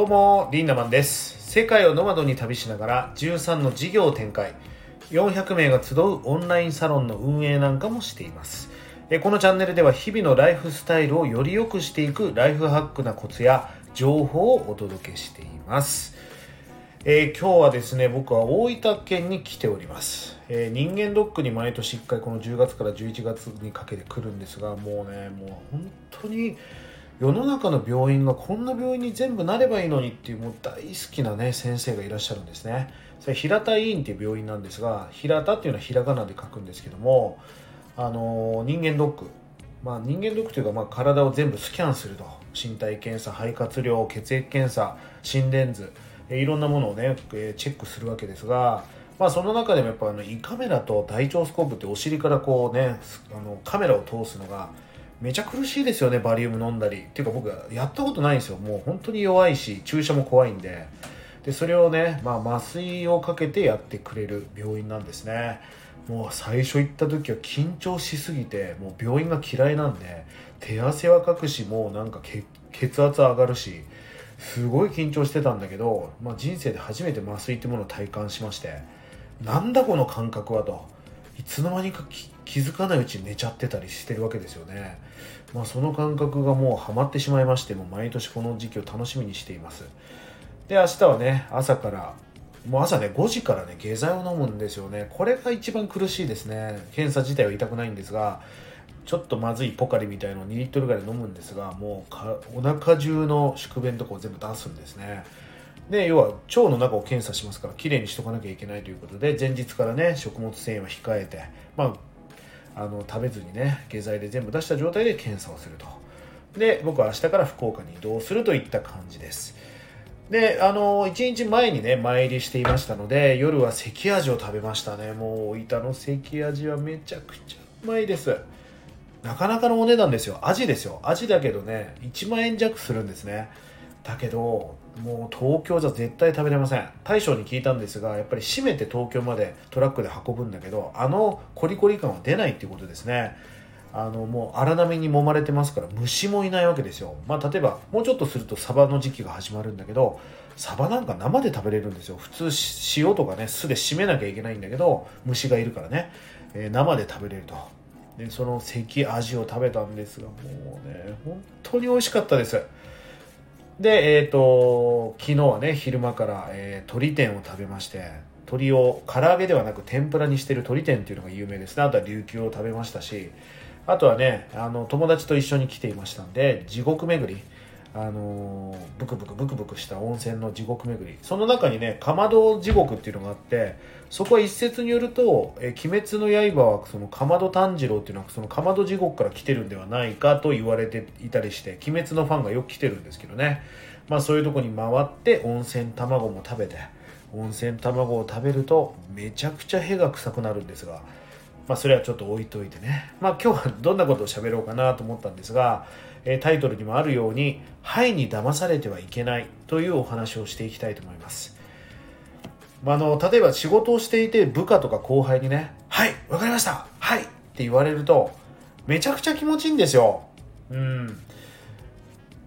どうもリンダマンです。世界をノマドに旅しながら13の事業を展開。400名が集うオンラインサロンの運営なんかもしています。このチャンネルでは日々のライフスタイルをより良くしていくライフハックなコツや情報をお届けしています。えー、今日はですね僕は大分県に来ております、えー、人間ドックに毎年1回この10月から11月にかけて来るんですがもうねもう本当に世の中の病院がこんな病院に全部なればいいのにっていうもう大好きなね先生がいらっしゃるんですね。それ平田医院っていう病院なんですが平田っていうのはひらがなで書くんですけどもあの、人間ドック。まあ人間ドックというかまあ体を全部スキャンすると。身体検査肺活量血液検査心電図。いろんなものをねチェックするわけですがまあ、その中でもやっぱあの胃カメラと大腸スコープってお尻からこうねあのカメラを通すのがめちゃ苦しいですよねバリウム飲んだり。っていうか僕やったことないんですよ。もう本当に弱いし注射も怖いんで。でそれをね、まあ、麻酔をかけてやってくれる病院なんですね。もう最初行った時は緊張しすぎてもう病院が嫌いなんで手汗はかくしもうなんか血圧上がるしすごい緊張してたんだけど、まあ、人生で初めて麻酔ってものを体感しましてなんだこの感覚はと。いつの間にか気づかないうちに寝ちゃってたりしてるわけですよね、まあ、その感覚がもうハマってしまいましても毎年この時期を楽しみにしています。で明日はね朝からもう朝ね5時からね下剤を飲むんですよね。これが一番苦しいですね。検査自体は痛くないんですがちょっとまずいポカリみたいのを2リットルぐらい飲むんですがもうお腹中の宿便とかを全部出すんですね。で要は腸の中を検査しますからきれいにしとかなきゃいけないということで前日からね食物繊維は控えて、まあ、あの食べずにね下剤で全部出した状態で検査をすると。で僕は明日から福岡に移動するといった感じです。であの1日前にね参りしていましたので夜は関味を食べましたね。もう大分の関味はめちゃくちゃうまいです。なかなかのお値段ですよ。アジですよ。アジだけどね1万円弱するんですね。だけどもう東京じゃ絶対食べれません。大将に聞いたんですがやっぱり閉めて東京までトラックで運ぶんだけどあのコリコリ感は出ないっていうことですね。あのもう荒波に揉まれてますから虫もいないわけですよ。まあ例えばもうちょっとするとサバの時期が始まるんだけどサバなんか生で食べれるんですよ。普通塩とかね酢で締めなきゃいけないんだけど虫がいるからね、えー、生で食べれると。でその関味を食べたんですがもうね本当に美味しかったです。で、えっ、ー、と、昨日はね、昼間から、えー、鶏天を食べまして、鶏を唐揚げではなく天ぷらにしてる鶏天っていうのが有名ですね。あとは琉球を食べましたし、あとはね、あの、友達と一緒に来ていましたんで、地獄巡り。あのブクブクブクブクした温泉の地獄巡り。その中にねかまど地獄っていうのがあってそこは一説によると「え鬼滅の刃」はそのかまど炭治郎っていうのはそのかまど地獄から来てるんではないかと言われていたりして鬼滅のファンがよく来てるんですけどね。まあそういうとこに回って温泉卵も食べて温泉卵を食べるとめちゃくちゃ屁が臭くなるんですがまあそれはちょっと置いといてね。まあ今日はどんなことを喋ろうかなと思ったんですがえタイトルにもあるように「はいに騙されてはいけない」というお話をしていきたいと思います。まあの例えば仕事をしていて部下とか後輩にね「はいわかりましたはい」って言われるとめちゃくちゃ気持ちいいんですよ。うん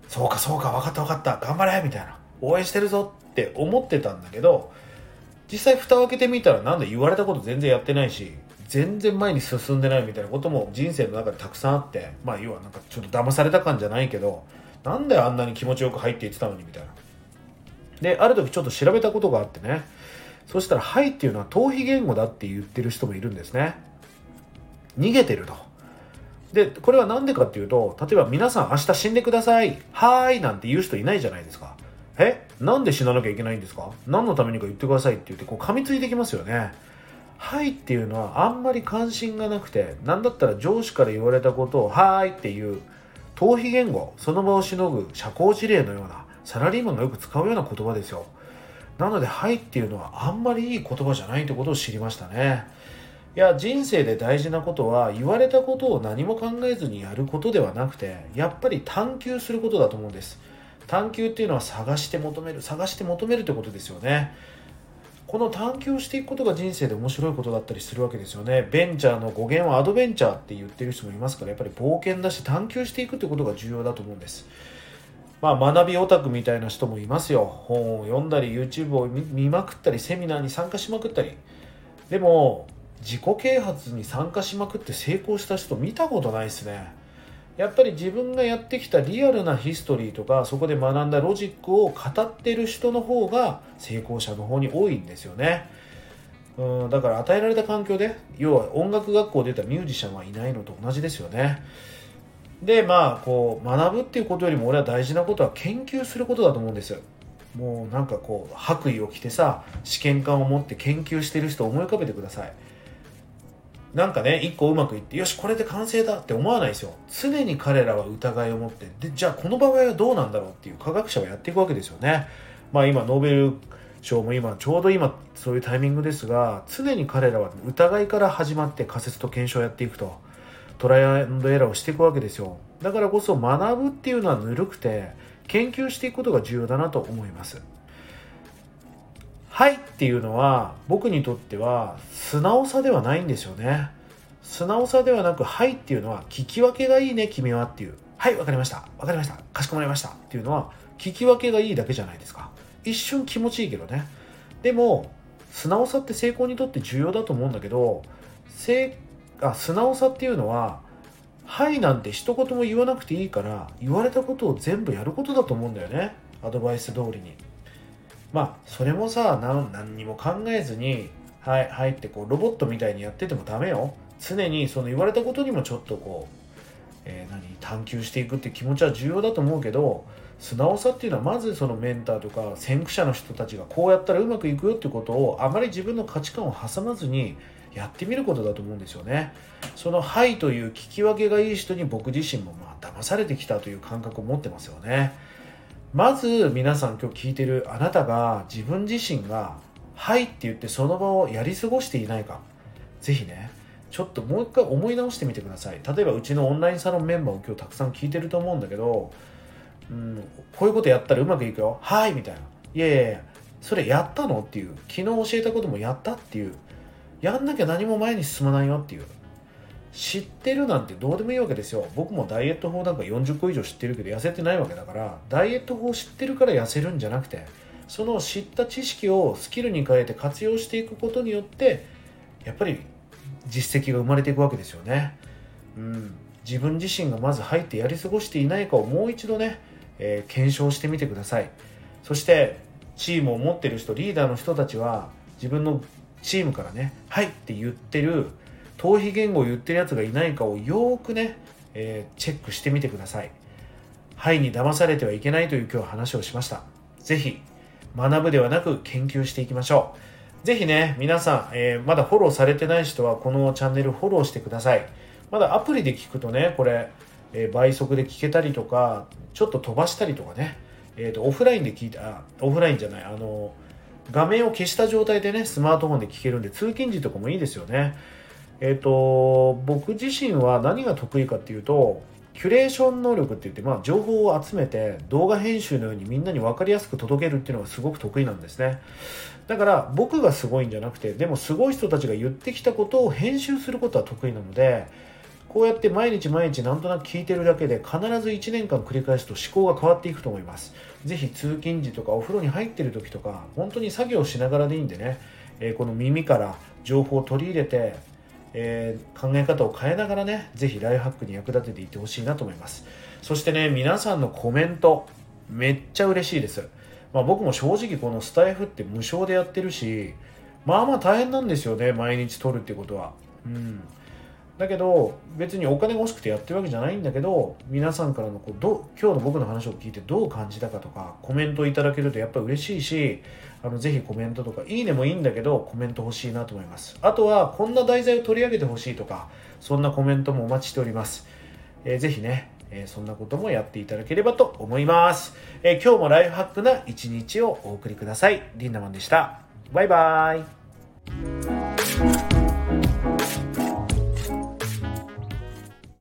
そうかそうか分かった分かった頑張れみたいな応援してるぞって思ってたんだけど実際蓋を開けてみたらなんだ言われたこと全然やってないし全然前に進んでないみたいなことも人生の中でたくさんあってまあ要はなんかちょっと騙された感じゃないけどなんであんなに気持ちよく入っていってたのにみたいな。である時ちょっと調べたことがあってね。そしたら「はい」っていうのは逃避言語だって言ってる人もいるんですね。逃げてると。でこれは何でかっていうと例えば皆さん明日死んでください。はーいなんて言う人いないじゃないですか。え？なんで死ななきゃいけないんですか？何のためにか言ってくださいって言ってこう噛みついてきますよね。はいっていうのはあんまり関心がなくて何だったら上司から言われたことをはいっていう逃避言語その場をしのぐ社交辞令のようなサラリーマンがよく使うような言葉ですよ。なのではいっていうのはあんまりいい言葉じゃないってことを知りましたね。いや人生で大事なことは言われたことを何も考えずにやることではなくてやっぱり探求することだと思うんです。探求っていうのは探して求める探して求めるってことですよね。この探求していくことが人生で面白いことだったりするわけですよね。ベンチャーの語源はアドベンチャーって言ってる人もいますからやっぱり冒険だし探求していくってことが重要だと思うんです。まあ、学びオタクみたいな人もいますよ。本を読んだり YouTube を見まくったりセミナーに参加しまくったり。でも自己啓発に参加しまくって成功した人見たことないですね。やっぱり自分がやってきたリアルなヒストリーとかそこで学んだロジックを語ってる人の方が成功者の方に多いんですよね。うんだから与えられた環境で要は音楽学校出たミュージシャンはいないのと同じですよね。でまあこう学ぶっていうことよりも俺は大事なことは研究することだと思うんですもうなんかこう白衣を着てさ試験管を持って研究してる人を思い浮かべてください。なんかね一個うまくいってよしこれで完成だって思わないですよ。常に彼らは疑いを持ってでじゃあこの場合はどうなんだろうっていう科学者はやっていくわけですよね。まあ今ノーベル賞も今ちょうど今そういうタイミングですが常に彼らは疑いから始まって仮説と検証をやっていくと。トライアンドエラーをしていくわけですよ。だからこそ学ぶっていうのはぬるくて研究していくことが重要だなと思います。はいっていうのは僕にとっては素直さではないんですよね。素直さではなくはいっていうのは聞き分けがいいね君はっていう。はいわかりました。わかりました。かしこまりました。っていうのは聞き分けがいいだけじゃないですか。一瞬気持ちいいけどね。でも素直さって成功にとって重要だと思うんだけどせあ素直さっていうのは「はい」なんて一言も言わなくていいから言われたことを全部やることだと思うんだよね。アドバイス通りに。まあそれもさ何にも考えずに「はいはい」ってこうロボットみたいにやっててもダメよ常にその言われたことにもちょっとこう、えー、何探求していくって気持ちは重要だと思うけど素直さっていうのはまずそのメンターとか先駆者の人たちがこうやったらうまくいくよってことをあまり自分の価値観を挟まずにやってみることだと思うんですよね。その「はい」という聞き分けがいい人に僕自身もまあ騙されてきたという感覚を持ってますよね。まず皆さん今日聞いてるあなたが自分自身が「はい」って言ってその場をやり過ごしていないか。是非ねちょっともう一回思い直してみてください。例えばうちのオンラインサロンメンバーを今日たくさん聞いてると思うんだけど、うん、こういうことやったらうまくいくよ。はいみたいな。いやいやいやそれやったの？っていう。昨日教えたこともやったっていう。やんなきゃ何も前に進まないよっていう。知ってるなんてどうでもいいわけですよ。僕もダイエット法なんか40個以上知ってるけど痩せてないわけだからダイエット法知ってるから痩せるんじゃなくてその知った知識をスキルに変えて活用していくことによってやっぱり実績が生まれていくわけですよね、うん、自分自身がまず入ってやり過ごしていないかをもう一度ね、えー、検証してみてください。そしてチームを持ってる人リーダーの人たちは自分のチームからね「はい」って言ってる逃避言語を言ってるやつがいないかをよくね、えー、チェックしてみてください。はいに騙されてはいけないという今日話をしました。ぜひ学ぶではなく研究していきましょう。ぜひね、皆さん、えー、まだフォローされてない人はこのチャンネルフォローしてください。まだアプリで聞くとね、これ、えー、倍速で聞けたりとか、ちょっと飛ばしたりとかね、えーと、オフラインで聞いた、オフラインじゃない、あの、画面を消した状態でね、スマートフォンで聞けるんで、通勤時とかもいいですよね。えっ、ー、と、僕自身は何が得意かっていうと、キュレーション能力って言って、まあ、情報を集めて動画編集のようにみんなに分かりやすく届けるっていうのがすごく得意なんですね。だから僕がすごいんじゃなくて、でもすごい人たちが言ってきたことを編集することは得意なので、こうやって毎日毎日なんとなく聞いてるだけで必ず1年間繰り返すと思考が変わっていくと思います。ぜひ通勤時とかお風呂に入ってる時とか、本当に作業しながらでいいんでね、えー、この耳から情報を取り入れて、えー、考え方を変えながらね、ぜひライフハックに役立てていってほしいなと思います。そしてね、皆さんのコメント、めっちゃ嬉しいです。まあ、僕も正直このスタイフって無償でやってるし、まあまあ大変なんですよね、毎日撮るってことは。うん。だけど別にお金が欲しくてやってるわけじゃないんだけど皆さんからのこうど今日の僕の話を聞いてどう感じたかとかコメントいただけるとやっぱり嬉しいしあのぜひコメントとかいいねもいいんだけどコメント欲しいなと思います。あとはこんな題材を取り上げてほしいとかそんなコメントもお待ちしております、えー、ぜひねえそんなこともやっていただければと思います、えー、今日もライフハックな一日をお送りください。リンダマンでした。バイバーイ。